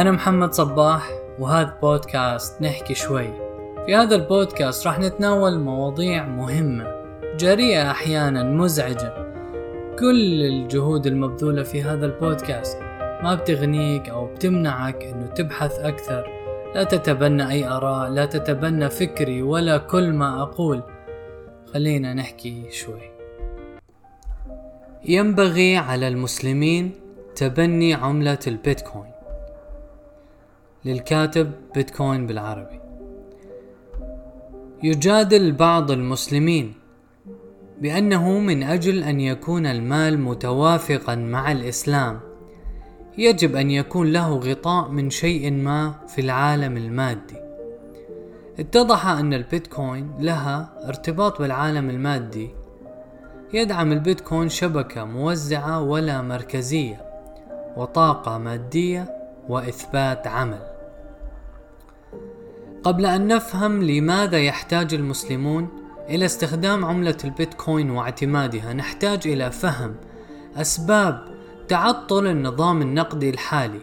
أنا محمد صباح وهذا بودكاست نحكي شوي. في هذا البودكاست راح نتناول مواضيع مهمة جريئة أحيانا مزعجة. كل الجهود المبذولة في هذا البودكاست ما بتغنيك أو بتمنعك أنه تبحث أكثر. لا تتبنى أي آراء لا تتبنى فكري ولا كل ما أقول. خلينا نحكي شوي. ينبغي على المسلمين تبني عملة البيتكوين. للكاتب بيتكوين بالعربي. يجادل بعض المسلمين بأنه من أجل أن يكون المال متوافقا مع الإسلام. يجب أن يكون له غطاء من شيء ما في العالم المادي. اتضح أن البيتكوين لها ارتباط بالعالم المادي. يدعم البيتكوين شبكة موزعة ولا مركزية وطاقة مادية وإثبات عمل. قبل أن نفهم لماذا يحتاج المسلمون إلى استخدام عملة البيتكوين واعتمادها نحتاج إلى فهم أسباب تعطل النظام النقدي الحالي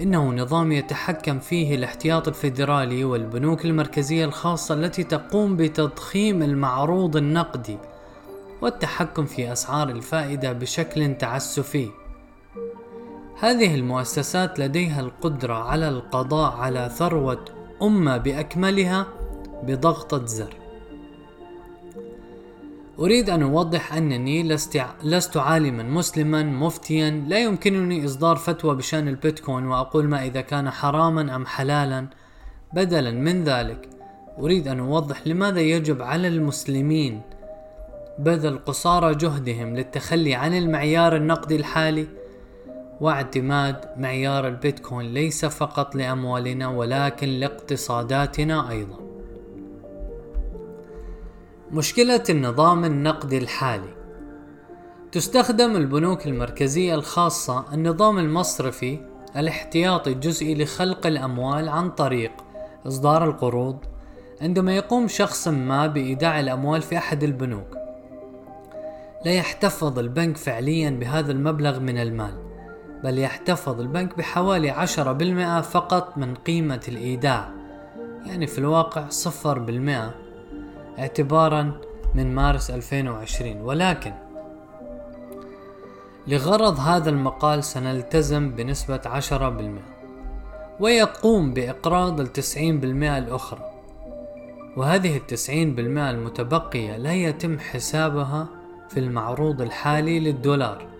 إنه نظام يتحكم فيه الاحتياط الفيدرالي والبنوك المركزية الخاصة التي تقوم بتضخيم المعروض النقدي والتحكم في أسعار الفائدة بشكل تعسفي. هذه المؤسسات لديها القدرة على القضاء على ثروة أمة بأكملها بضغطة زر. أريد أن أوضح أنني لست, لست عالما مسلما مفتيا لا يمكنني إصدار فتوى بشأن البيتكوين وأقول ما إذا كان حراما أم حلالا بدلا من ذلك أريد أن أوضح لماذا يجب على المسلمين بذل قصارى جهدهم للتخلي عن المعيار النقدي الحالي واعتماد معيار البيتكوين ليس فقط لأموالنا ولكن لاقتصاداتنا أيضا. مشكلة النظام النقدي الحالي. تستخدم البنوك المركزية الخاصة النظام المصرفي الاحتياطي الجزئي لخلق الأموال عن طريق إصدار القروض عندما يقوم شخص ما بإيداع الأموال في أحد البنوك. لا يحتفظ البنك فعليا بهذا المبلغ من المال. بل يحتفظ البنك بحوالي عشرة بالمئة فقط من قيمة الإيداع يعني في الواقع صفر بالمئة اعتبارا من مارس 2020 ولكن لغرض هذا المقال سنلتزم بنسبة 10% ويقوم بإقراض التسعين بالمئة الأخرى. وهذه التسعين بالمئة المتبقية لا يتم حسابها في المعروض الحالي للدولار.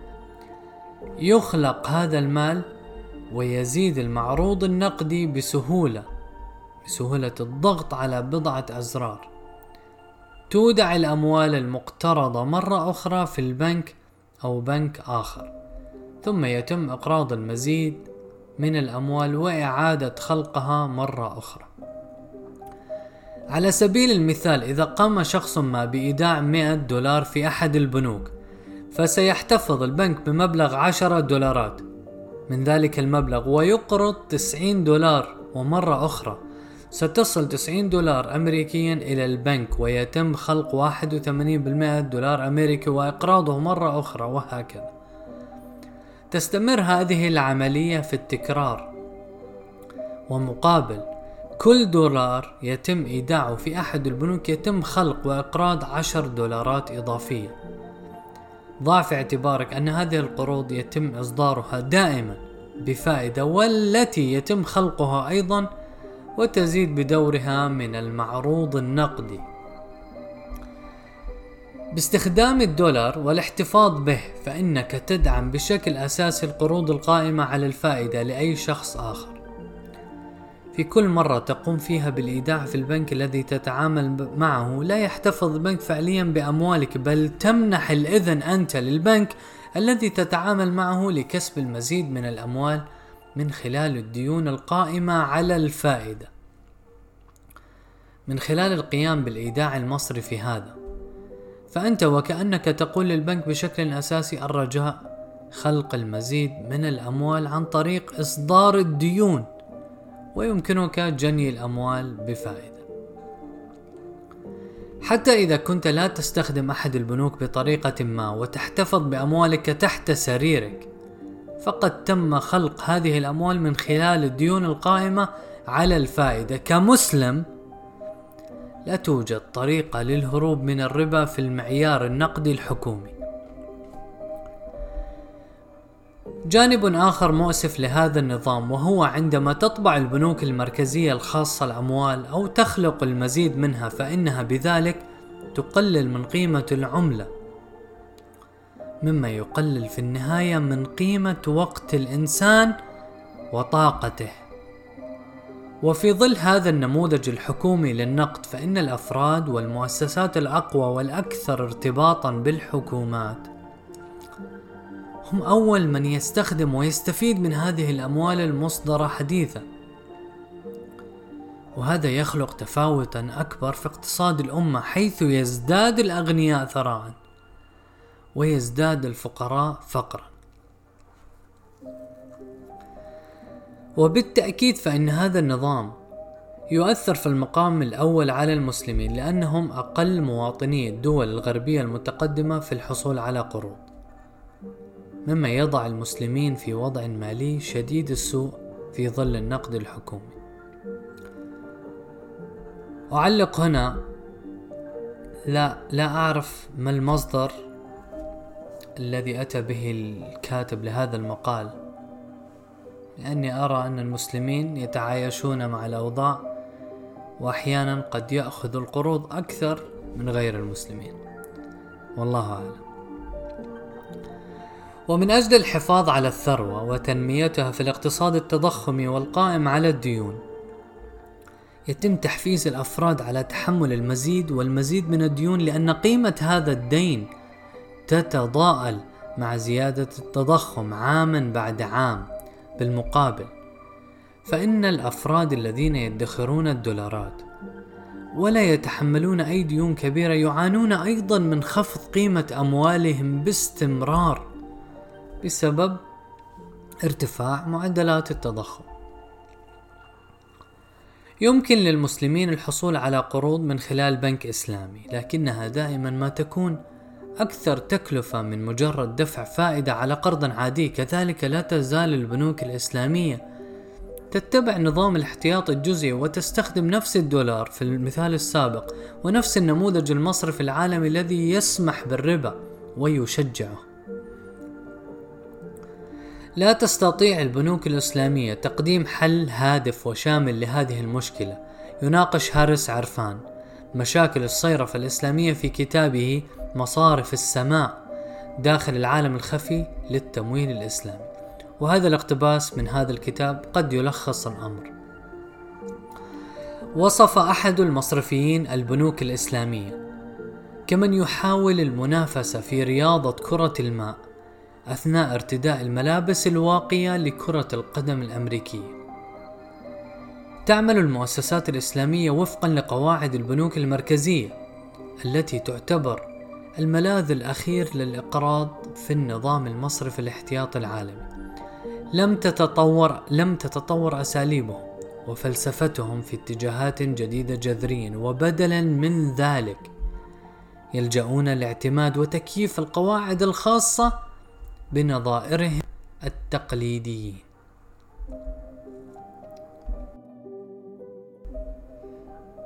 يخلق هذا المال ويزيد المعروض النقدي بسهولة بسهولة الضغط على بضعة أزرار. تودع الأموال المقترضة مرة أخرى في البنك أو بنك آخر ثم يتم إقراض المزيد من الأموال وإعادة خلقها مرة أخرى. على سبيل المثال إذا قام شخص ما بإيداع 100 دولار في أحد البنوك فسيحتفظ البنك بمبلغ 10 دولارات. من ذلك المبلغ ويقرض 90 دولار ومرة أخرى. ستصل 90 دولار أمريكيا إلى البنك ويتم خلق 81% دولار أمريكي وإقراضه مرة أخرى وهكذا. تستمر هذه العملية في التكرار. ومقابل كل دولار يتم إيداعه في أحد البنوك يتم خلق وإقراض عشر دولارات إضافية. ضع في اعتبارك أن هذه القروض يتم إصدارها دائما بفائدة والتي يتم خلقها أيضا وتزيد بدورها من المعروض النقدي. باستخدام الدولار والاحتفاظ به فإنك تدعم بشكل أساسي القروض القائمة على الفائدة لأي شخص آخر. في كل مرة تقوم فيها بالإيداع في البنك الذي تتعامل معه لا يحتفظ البنك فعليا بأموالك بل تمنح الإذن أنت للبنك الذي تتعامل معه لكسب المزيد من الأموال من خلال الديون القائمة على الفائدة. من خلال القيام بالإيداع المصرفي هذا فأنت وكأنك تقول للبنك بشكل أساسي الرجاء خلق المزيد من الأموال عن طريق إصدار الديون. ويمكنك جني الأموال بفائدة. حتى إذا كنت لا تستخدم أحد البنوك بطريقة ما وتحتفظ بأموالك تحت سريرك فقد تم خلق هذه الأموال من خلال الديون القائمة على الفائدة. كمسلم لا توجد طريقة للهروب من الربا في المعيار النقدي الحكومي. جانب آخر مؤسف لهذا النظام وهو عندما تطبع البنوك المركزية الخاصة الأموال أو تخلق المزيد منها فإنها بذلك تقلل من قيمة العملة. مما يقلل في النهاية من قيمة وقت الإنسان وطاقته. وفي ظل هذا النموذج الحكومي للنقد فإن الأفراد والمؤسسات الأقوى والأكثر ارتباطا بالحكومات هم أول من يستخدم ويستفيد من هذه الأموال المصدرة حديثا وهذا يخلق تفاوتا أكبر في اقتصاد الأمة حيث يزداد الأغنياء ثراء ويزداد الفقراء فقرا. وبالتأكيد فإن هذا النظام يؤثر في المقام الأول على المسلمين لأنهم أقل مواطني الدول الغربية المتقدمة في الحصول على قروض. مما يضع المسلمين في وضع مالي شديد السوء في ظل النقد الحكومي. أعلق هنا لا لا أعرف ما المصدر الذي أتى به الكاتب لهذا المقال. لأني أرى أن المسلمين يتعايشون مع الأوضاع وأحيانا قد يأخذ القروض أكثر من غير المسلمين. والله أعلم. ومن أجل الحفاظ على الثروة وتنميتها في الاقتصاد التضخمي والقائم على الديون يتم تحفيز الأفراد على تحمل المزيد والمزيد من الديون لأن قيمة هذا الدين تتضاءل مع زيادة التضخم عاما بعد عام بالمقابل. فإن الأفراد الذين يدخرون الدولارات ولا يتحملون أي ديون كبيرة يعانون أيضا من خفض قيمة أموالهم باستمرار. بسبب ارتفاع معدلات التضخم. يمكن للمسلمين الحصول على قروض من خلال بنك إسلامي لكنها دائما ما تكون أكثر تكلفة من مجرد دفع فائدة على قرض عادي. كذلك لا تزال البنوك الإسلامية تتبع نظام الاحتياط الجزئي وتستخدم نفس الدولار في المثال السابق ونفس النموذج المصرفي العالمي الذي يسمح بالربا ويشجعه. لا تستطيع البنوك الإسلامية تقديم حل هادف وشامل لهذه المشكلة. يناقش هارس عرفان مشاكل الصيرفة الإسلامية في كتابه مصارف السماء داخل العالم الخفي للتمويل الإسلامي. وهذا الاقتباس من هذا الكتاب قد يلخص الأمر. وصف أحد المصرفيين البنوك الإسلامية كمن يحاول المنافسة في رياضة كرة الماء. أثناء ارتداء الملابس الواقية لكرة القدم الأمريكية. تعمل المؤسسات الإسلامية وفقا لقواعد البنوك المركزية التي تعتبر الملاذ الأخير للإقراض في النظام المصرفي الاحتياطي العالمي. لم تتطور لم تتطور أساليبهم وفلسفتهم في اتجاهات جديدة جذريا وبدلا من ذلك يلجؤون لاعتماد وتكييف القواعد الخاصة بنظائرهم التقليديين.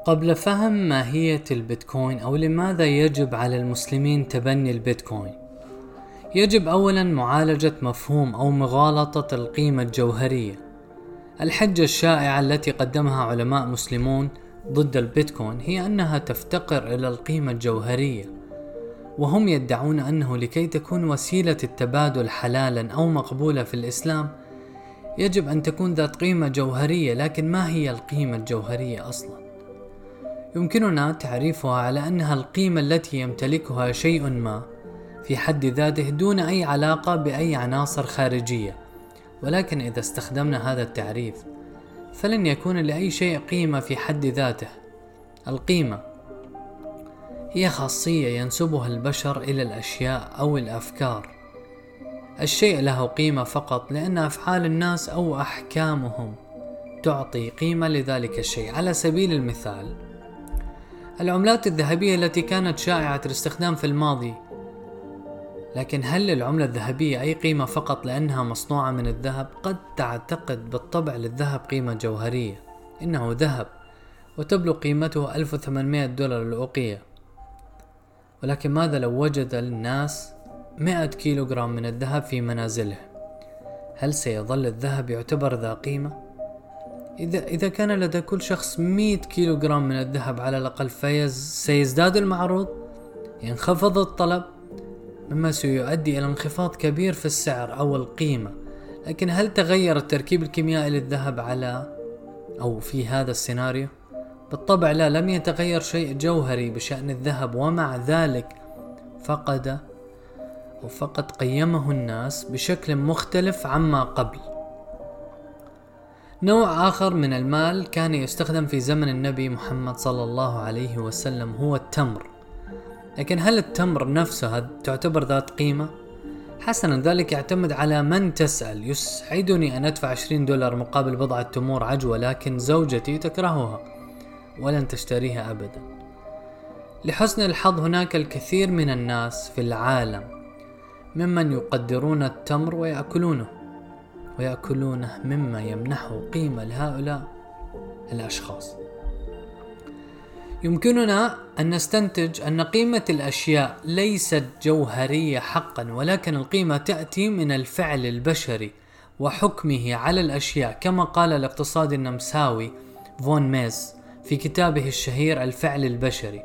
قبل فهم ماهية البيتكوين أو لماذا يجب على المسلمين تبني البيتكوين يجب أولا معالجة مفهوم أو مغالطة القيمة الجوهرية الحجة الشائعة التي قدمها علماء مسلمون ضد البيتكوين هي أنها تفتقر إلى القيمة الجوهرية. وهم يدعون أنه لكي تكون وسيلة التبادل حلالا أو مقبولة في الإسلام يجب أن تكون ذات قيمة جوهرية لكن ما هي القيمة الجوهرية أصلا؟ يمكننا تعريفها على أنها القيمة التي يمتلكها شيء ما في حد ذاته دون أي علاقة بأي عناصر خارجية ولكن إذا استخدمنا هذا التعريف فلن يكون لأي شيء قيمة في حد ذاته القيمة هي خاصية ينسبها البشر إلى الأشياء أو الأفكار. الشيء له قيمة فقط لأن أفعال الناس أو أحكامهم تعطي قيمة لذلك الشيء. على سبيل المثال، العملات الذهبية التي كانت شائعة الاستخدام في الماضي لكن هل للعملة الذهبية أي قيمة فقط لأنها مصنوعة من الذهب؟ قد تعتقد بالطبع للذهب قيمة جوهرية إنه ذهب وتبلغ قيمته 1800 دولار الأوقية ولكن ماذا لو وجد الناس 100 كيلوغرام من الذهب في منازلهم هل سيظل الذهب يعتبر ذا قيمة؟ إذا إذا كان لدى كل شخص 100 كيلوغرام من الذهب على الأقل فيز سيزداد المعروض ينخفض الطلب مما سيؤدي إلى انخفاض كبير في السعر أو القيمة لكن هل تغير التركيب الكيميائي للذهب على أو في هذا السيناريو؟ بالطبع لا لم يتغير شيء جوهري بشأن الذهب ومع ذلك فقد أو فقد قيمه الناس بشكل مختلف عما قبل. نوع آخر من المال كان يستخدم في زمن النبي محمد صلى الله عليه وسلم هو التمر. لكن هل التمر نفسها تعتبر ذات قيمة؟ حسنا ذلك يعتمد على من تسأل. يسعدني أن أدفع 20 دولار مقابل بضعة تمور عجوة لكن زوجتي تكرهها. ولن تشتريها أبدا. لحسن الحظ هناك الكثير من الناس في العالم ممن يقدرون التمر ويأكلونه ويأكلونه مما يمنحه قيمة لهؤلاء الأشخاص. يمكننا أن نستنتج أن قيمة الأشياء ليست جوهرية حقا ولكن القيمة تأتي من الفعل البشري وحكمه على الأشياء كما قال الاقتصادي النمساوي فون ميز. في كتابه الشهير الفعل البشري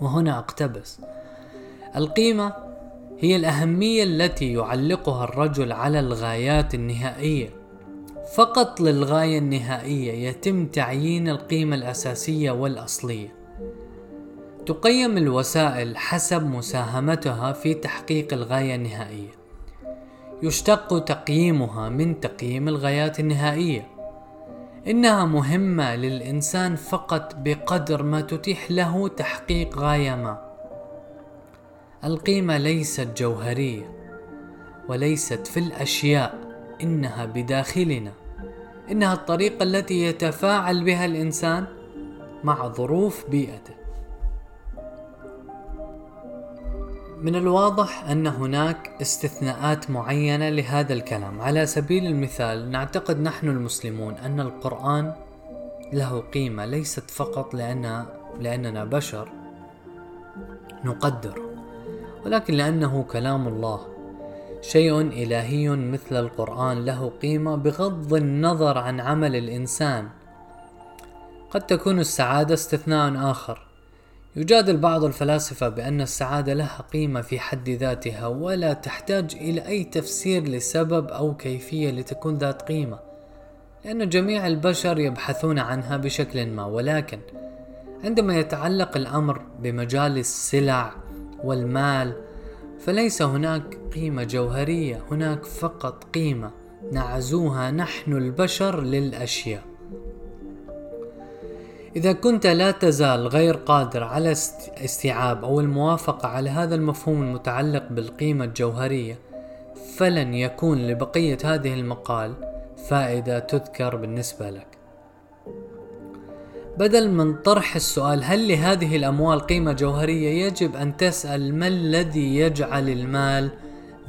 وهنا اقتبس القيمة هي الأهمية التي يعلقها الرجل على الغايات النهائية فقط للغاية النهائية يتم تعيين القيمة الأساسية والأصلية. تقيم الوسائل حسب مساهمتها في تحقيق الغاية النهائية. يشتق تقييمها من تقييم الغايات النهائية. إنها مهمة للإنسان فقط بقدر ما تتيح له تحقيق غاية ما. القيمة ليست جوهرية وليست في الأشياء إنها بداخلنا إنها الطريقة التي يتفاعل بها الإنسان مع ظروف بيئته من الواضح أن هناك استثناءات معينة لهذا الكلام. على سبيل المثال نعتقد نحن المسلمون أن القرآن له قيمة ليست فقط لأن لأننا بشر نقدره ولكن لأنه كلام الله. شيء إلهي مثل القرآن له قيمة بغض النظر عن عمل الإنسان. قد تكون السعادة استثناء آخر. يجادل بعض الفلاسفة بأن السعادة لها قيمة في حد ذاتها ولا تحتاج إلى أي تفسير لسبب أو كيفية لتكون ذات قيمة لأن جميع البشر يبحثون عنها بشكل ما. ولكن عندما يتعلق الأمر بمجال السلع والمال فليس هناك قيمة جوهرية هناك فقط قيمة نعزوها نحن البشر للأشياء. إذا كنت لا تزال غير قادر على استيعاب أو الموافقة على هذا المفهوم المتعلق بالقيمة الجوهرية فلن يكون لبقية هذه المقال فائدة تذكر بالنسبة لك. بدل من طرح السؤال هل لهذه الأموال قيمة جوهرية يجب أن تسأل ما الذي يجعل المال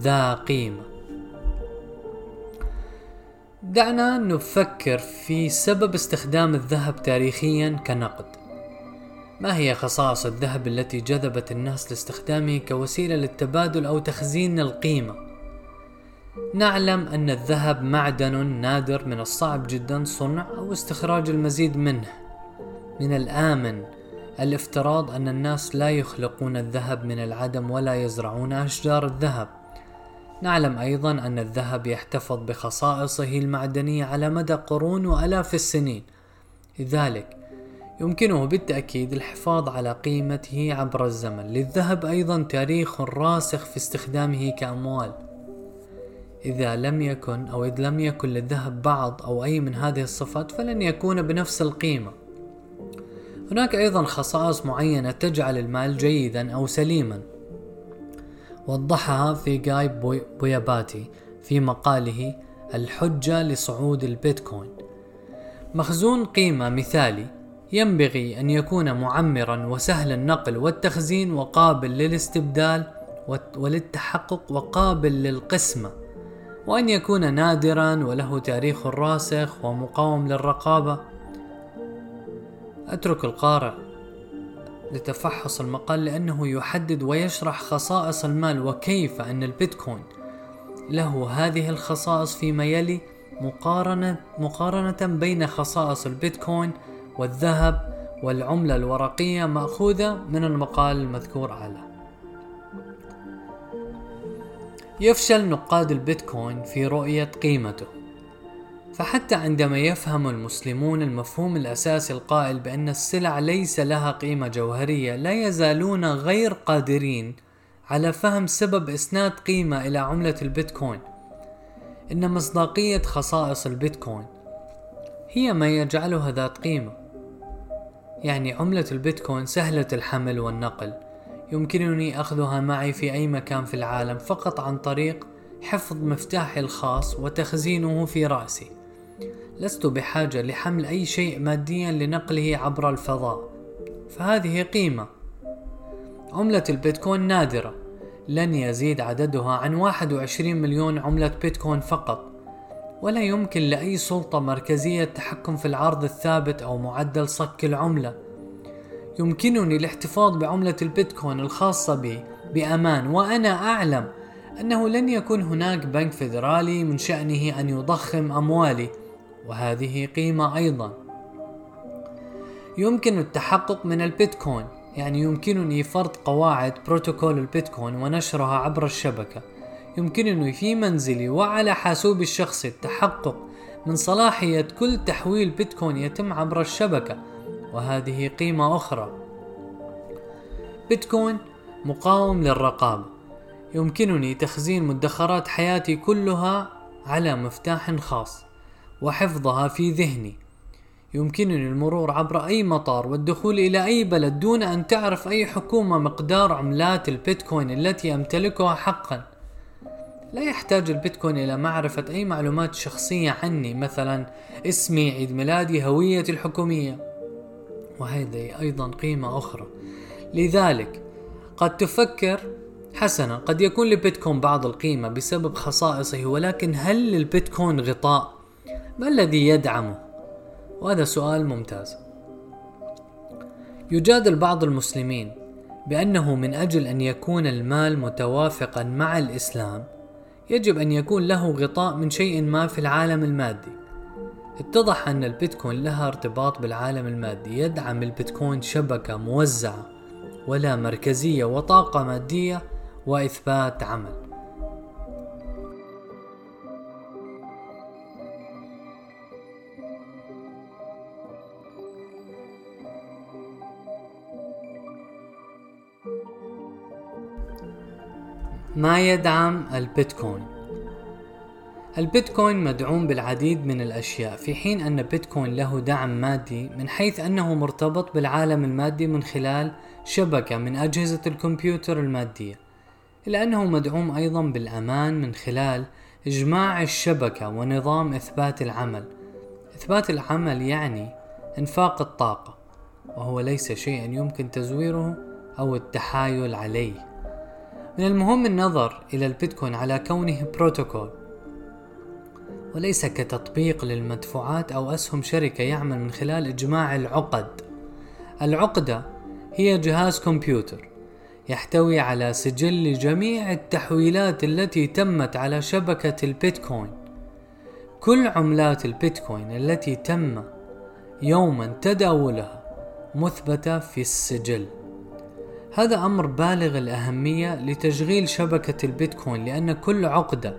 ذا قيمة؟ دعنا نفكر في سبب استخدام الذهب تاريخيا كنقد. ما هي خصائص الذهب التي جذبت الناس لاستخدامه كوسيلة للتبادل أو تخزين القيمة؟ نعلم أن الذهب معدن نادر من الصعب جدا صنع أو استخراج المزيد منه. من الآمن الافتراض أن الناس لا يخلقون الذهب من العدم ولا يزرعون أشجار الذهب. نعلم أيضا أن الذهب يحتفظ بخصائصه المعدنية على مدى قرون وآلاف السنين. لذلك يمكنه بالتأكيد الحفاظ على قيمته عبر الزمن. للذهب أيضا تاريخ راسخ في استخدامه كأموال. إذا لم يكن أو إذ لم يكن للذهب بعض أو أي من هذه الصفات فلن يكون بنفس القيمة. هناك أيضا خصائص معينة تجعل المال جيدا أو سليما وضحها في جاي بوياباتي في مقاله الحجة لصعود البيتكوين. مخزون قيمة مثالي ينبغي أن يكون معمرا وسهل النقل والتخزين وقابل للاستبدال وللتحقق وقابل للقسمة وأن يكون نادرا وله تاريخ راسخ ومقاوم للرقابة. أترك القارئ. لتفحص المقال لأنه يحدد ويشرح خصائص المال وكيف أن البيتكوين له هذه الخصائص فيما يلي مقارنة, مقارنة بين خصائص البيتكوين والذهب والعملة الورقية مأخوذة من المقال المذكور أعلى يفشل نقاد البيتكوين في رؤية قيمته. فحتى عندما يفهم المسلمون المفهوم الأساسي القائل بأن السلع ليس لها قيمة جوهرية لا يزالون غير قادرين على فهم سبب إسناد قيمة إلى عملة البيتكوين. إن مصداقية خصائص البيتكوين هي ما يجعلها ذات قيمة. يعني عملة البيتكوين سهلة الحمل والنقل. يمكنني أخذها معي في أي مكان في العالم فقط عن طريق حفظ مفتاحي الخاص وتخزينه في رأسي. لست بحاجة لحمل أي شيء ماديا لنقله عبر الفضاء. فهذه قيمة. عملة البيتكوين نادرة. لن يزيد عددها عن 21 مليون عملة بيتكوين فقط. ولا يمكن لأي سلطة مركزية التحكم في العرض الثابت أو معدل صك العملة. يمكنني الاحتفاظ بعملة البيتكوين الخاصة بي بأمان وأنا أعلم أنه لن يكون هناك بنك فيدرالي من شأنه أن يضخم أموالي. وهذه قيمة أيضا. يمكن التحقق من البيتكوين يعني يمكنني فرض قواعد بروتوكول البيتكوين ونشرها عبر الشبكة. يمكنني في منزلي وعلى حاسوبي الشخصي التحقق من صلاحية كل تحويل بيتكوين يتم عبر الشبكة وهذه قيمة أخرى. بيتكوين مقاوم للرقابة. يمكنني تخزين مدخرات حياتي كلها على مفتاح خاص. وحفظها في ذهني. يمكنني المرور عبر أي مطار والدخول إلى أي بلد دون أن تعرف أي حكومة مقدار عملات البيتكوين التي أمتلكها حقا. لا يحتاج البيتكوين إلى معرفة أي معلومات شخصية عني مثلا اسمي عيد ميلادي هويتي الحكومية. وهذه أيضا قيمة أخرى. لذلك قد تفكر حسنا قد يكون لبيتكوين بعض القيمة بسبب خصائصه ولكن هل للبيتكوين غطاء؟ ما الذي يدعمه؟ وهذا سؤال ممتاز. يجادل بعض المسلمين بأنه من أجل أن يكون المال متوافقا مع الإسلام يجب أن يكون له غطاء من شيء ما في العالم المادي. اتضح أن البيتكوين لها ارتباط بالعالم المادي يدعم البيتكوين شبكة موزعة ولا مركزية وطاقة مادية وإثبات عمل. ما يدعم البيتكوين. البيتكوين مدعوم بالعديد من الأشياء في حين أن بيتكوين له دعم مادي من حيث أنه مرتبط بالعالم المادي من خلال شبكة من أجهزة الكمبيوتر المادية إلا أنه مدعوم أيضا بالأمان من خلال إجماع الشبكة ونظام إثبات العمل. إثبات العمل يعني إنفاق الطاقة وهو ليس شيئا يمكن تزويره أو التحايل عليه. من المهم النظر إلى البيتكوين على كونه بروتوكول. وليس كتطبيق للمدفوعات أو أسهم شركة يعمل من خلال إجماع العقد. العقدة هي جهاز كمبيوتر يحتوي على سجل لجميع التحويلات التي تمت على شبكة البيتكوين. كل عملات البيتكوين التي تم يوما تداولها مثبتة في السجل. هذا أمر بالغ الأهمية لتشغيل شبكة البيتكوين لأن كل عقدة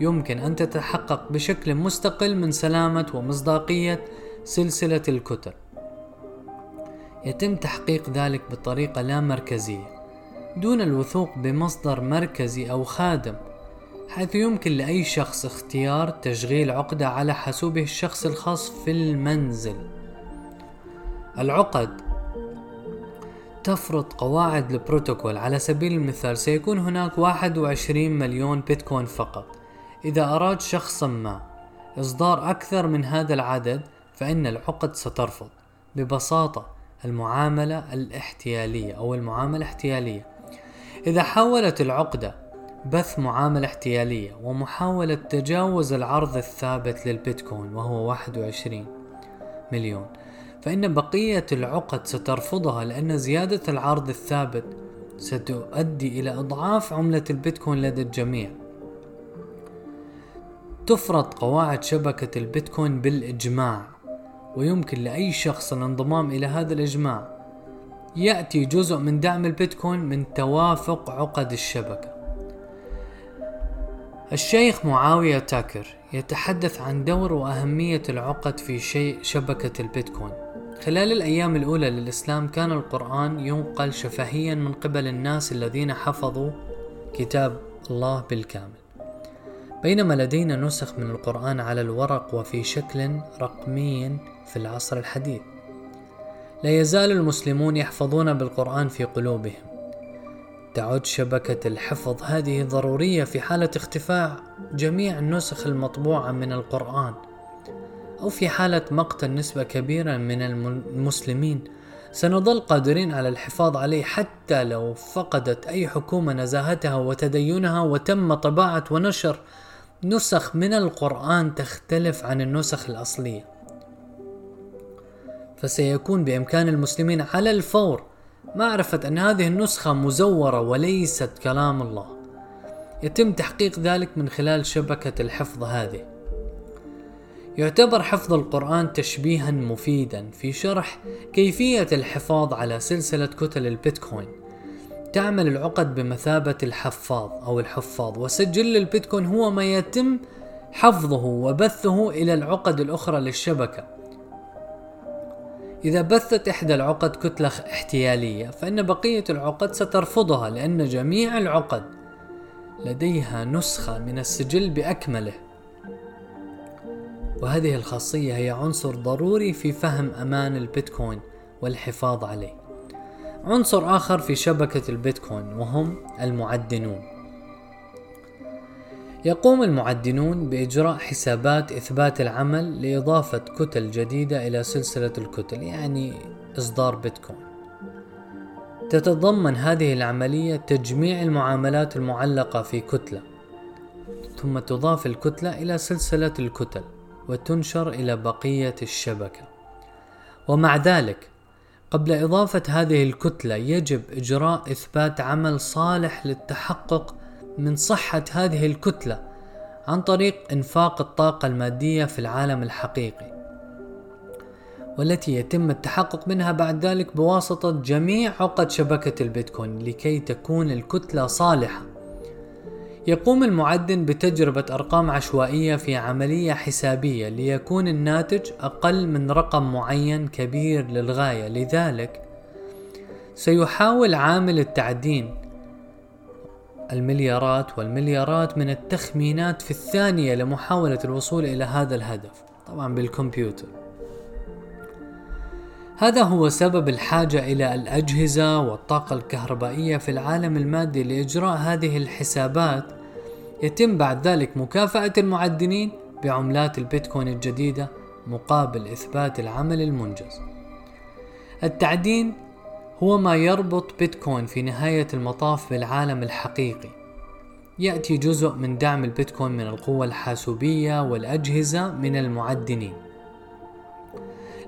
يمكن أن تتحقق بشكل مستقل من سلامة ومصداقية سلسلة الكتل. يتم تحقيق ذلك بطريقة لا مركزية دون الوثوق بمصدر مركزي أو خادم حيث يمكن لأي شخص اختيار تشغيل عقدة على حاسوبه الشخصي الخاص في المنزل. العقد تفرض قواعد البروتوكول على سبيل المثال سيكون هناك 21 مليون بيتكوين فقط. إذا أراد شخص ما إصدار أكثر من هذا العدد فإن العقد سترفض ببساطة المعاملة الاحتيالية أو المعاملة احتيالية إذا حاولت العقدة بث معاملة احتيالية ومحاولة تجاوز العرض الثابت للبيتكوين وهو 21 مليون فإن بقية العقد سترفضها لأن زيادة العرض الثابت ستؤدي إلى إضعاف عملة البيتكوين لدى الجميع. تفرض قواعد شبكة البيتكوين بالإجماع ويمكن لأي شخص الانضمام إلى هذا الإجماع. يأتي جزء من دعم البيتكوين من توافق عقد الشبكة. الشيخ معاوية تاكر يتحدث عن دور وأهمية العقد في شيء شبكة البيتكوين. خلال الأيام الأولى للإسلام كان القرآن ينقل شفهيا من قبل الناس الذين حفظوا كتاب الله بالكامل. بينما لدينا نسخ من القرآن على الورق وفي شكل رقمي في العصر الحديث. لا يزال المسلمون يحفظون بالقرآن في قلوبهم. تعد شبكة الحفظ هذه ضرورية في حالة اختفاء جميع النسخ المطبوعة من القرآن. أو في حالة مقتل نسبة كبيرة من المسلمين سنظل قادرين على الحفاظ عليه حتى لو فقدت أي حكومة نزاهتها وتدينها وتم طباعة ونشر نسخ من القرآن تختلف عن النسخ الأصلية. فسيكون بإمكان المسلمين على الفور معرفة أن هذه النسخة مزورة وليست كلام الله. يتم تحقيق ذلك من خلال شبكة الحفظ هذه. يعتبر حفظ القرآن تشبيها مفيدا في شرح كيفية الحفاظ على سلسلة كتل البيتكوين. تعمل العقد بمثابة الحفاظ أو الحفاظ وسجل البيتكوين هو ما يتم حفظه وبثه إلى العقد الأخرى للشبكة. إذا بثت إحدى العقد كتلة احتيالية فإن بقية العقد سترفضها لأن جميع العقد لديها نسخة من السجل بأكمله. وهذه الخاصية هي عنصر ضروري في فهم أمان البيتكوين والحفاظ عليه. عنصر آخر في شبكة البيتكوين وهم المعدنون. يقوم المعدنون بإجراء حسابات إثبات العمل لإضافة كتل جديدة إلى سلسلة الكتل يعني إصدار بيتكوين. تتضمن هذه العملية تجميع المعاملات المعلقة في كتلة ثم تضاف الكتلة إلى سلسلة الكتل. وتنشر إلى بقية الشبكة. ومع ذلك قبل إضافة هذه الكتلة يجب إجراء إثبات عمل صالح للتحقق من صحة هذه الكتلة عن طريق إنفاق الطاقة المادية في العالم الحقيقي والتي يتم التحقق منها بعد ذلك بواسطة جميع عقد شبكة البيتكوين لكي تكون الكتلة صالحة. يقوم المعدن بتجربة أرقام عشوائية في عملية حسابية ليكون الناتج أقل من رقم معين كبير للغاية. لذلك سيحاول عامل التعدين المليارات والمليارات من التخمينات في الثانية لمحاولة الوصول إلى هذا الهدف. طبعا بالكمبيوتر. هذا هو سبب الحاجة إلى الأجهزة والطاقة الكهربائية في العالم المادي لإجراء هذه الحسابات يتم بعد ذلك مكافأة المعدنين بعملات البيتكوين الجديدة مقابل إثبات العمل المنجز. التعدين هو ما يربط بيتكوين في نهاية المطاف بالعالم الحقيقي. يأتي جزء من دعم البيتكوين من القوة الحاسوبية والأجهزة من المعدنين.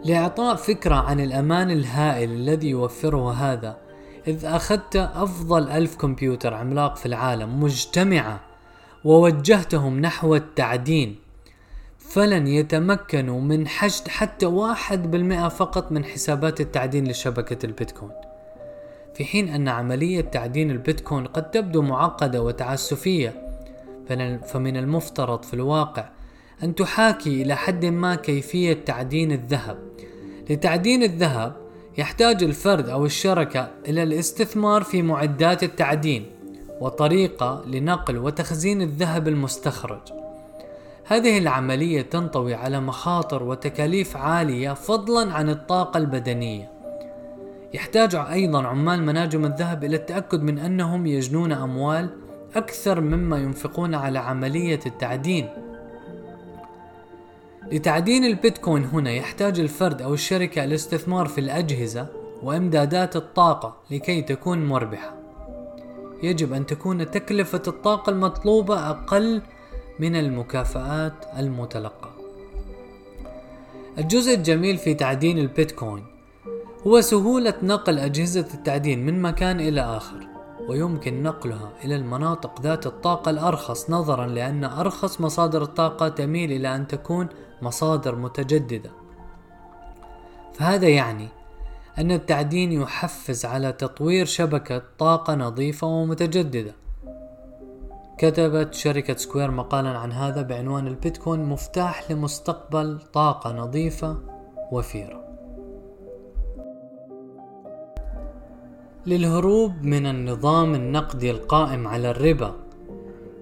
لإعطاء فكرة عن الأمان الهائل الذي يوفره هذا إذ أخذت أفضل ألف كمبيوتر عملاق في العالم مجتمعة ووجهتهم نحو التعدين فلن يتمكنوا من حشد حتى واحد بالمئة فقط من حسابات التعدين لشبكة البيتكوين. في حين أن عملية تعدين البيتكوين قد تبدو معقدة وتعسفية فمن المفترض في الواقع أن تحاكي إلى حد ما كيفية تعدين الذهب لتعدين الذهب يحتاج الفرد أو الشركة إلى الاستثمار في معدات التعدين وطريقة لنقل وتخزين الذهب المستخرج. هذه العملية تنطوي على مخاطر وتكاليف عالية فضلا عن الطاقة البدنية. يحتاج أيضا عمال مناجم الذهب إلى التأكد من أنهم يجنون أموال أكثر مما ينفقون على عملية التعدين. لتعدين البيتكوين هنا يحتاج الفرد أو الشركة الاستثمار في الأجهزة وإمدادات الطاقة لكي تكون مربحة. يجب أن تكون تكلفة الطاقة المطلوبة أقل من المكافآت المتلقى الجزء الجميل في تعدين البيتكوين هو سهولة نقل أجهزة التعدين من مكان إلى آخر ويمكن نقلها إلى المناطق ذات الطاقة الأرخص نظرا لأن أرخص مصادر الطاقة تميل إلى أن تكون مصادر متجددة. فهذا يعني أن التعدين يحفز على تطوير شبكة طاقة نظيفة ومتجددة. كتبت شركة سكوير مقالا عن هذا بعنوان البيتكوين مفتاح لمستقبل طاقة نظيفة وفيرة. للهروب من النظام النقدي القائم على الربا.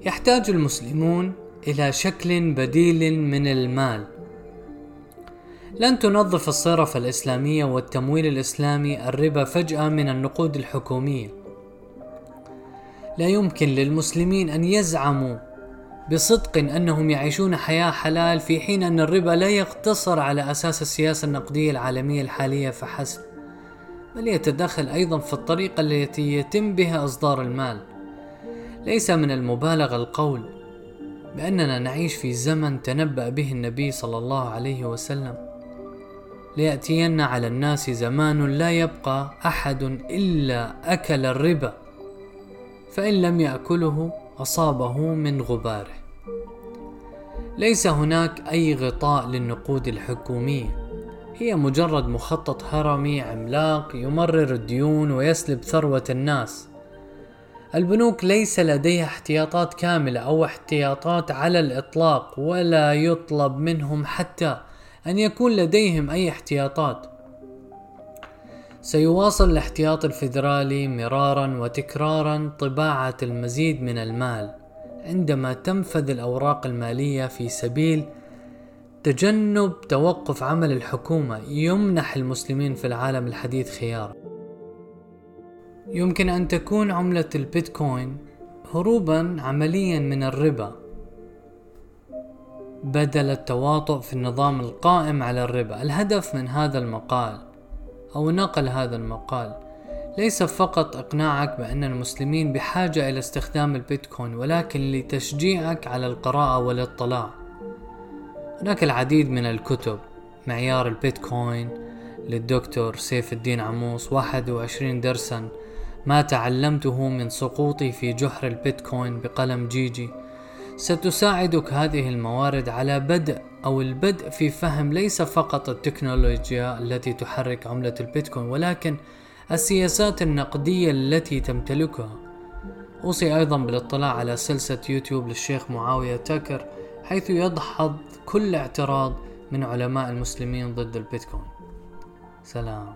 يحتاج المسلمون إلى شكل بديل من المال. لن تنظف الصرف الإسلامية والتمويل الإسلامي الربا فجأة من النقود الحكومية. لا يمكن للمسلمين أن يزعموا بصدق أنهم يعيشون حياة حلال في حين أن الربا لا يقتصر على أساس السياسة النقدية العالمية الحالية فحسب. بل يتدخل أيضا في الطريقة التي يتم بها إصدار المال. ليس من المبالغة القول بأننا نعيش في زمن تنبأ به النبي صلى الله عليه وسلم. ليأتين على الناس زمان لا يبقى أحد إلا أكل الربا فإن لم يأكله أصابه من غباره. ليس هناك أي غطاء للنقود الحكومية. هي مجرد مخطط هرمي عملاق يمرر الديون ويسلب ثروة الناس. البنوك ليس لديها احتياطات كاملة أو احتياطات على الإطلاق ولا يطلب منهم حتى أن يكون لديهم أي احتياطات. سيواصل الاحتياط الفيدرالي مرارا وتكرارا طباعة المزيد من المال عندما تنفذ الأوراق المالية في سبيل تجنب توقف عمل الحكومة يمنح المسلمين في العالم الحديث خيار. يمكن أن تكون عملة البيتكوين هروبا عمليا من الربا. بدل التواطؤ في النظام القائم على الربا. الهدف من هذا المقال أو نقل هذا المقال ليس فقط إقناعك بأن المسلمين بحاجة إلى استخدام البيتكوين ولكن لتشجيعك على القراءة والاطلاع. هناك العديد من الكتب معيار البيتكوين للدكتور سيف الدين عموس 21 درسا ما تعلمته من سقوطي في جحر البيتكوين بقلم جيجي. ستساعدك هذه الموارد على بدء أو البدء في فهم ليس فقط التكنولوجيا التي تحرك عملة البيتكوين ولكن السياسات النقدية التي تمتلكها. أوصي أيضا بالاطلاع على سلسلة يوتيوب للشيخ معاوية تاكر حيث يدحض كل اعتراض من علماء المسلمين ضد البيتكوين. سلام.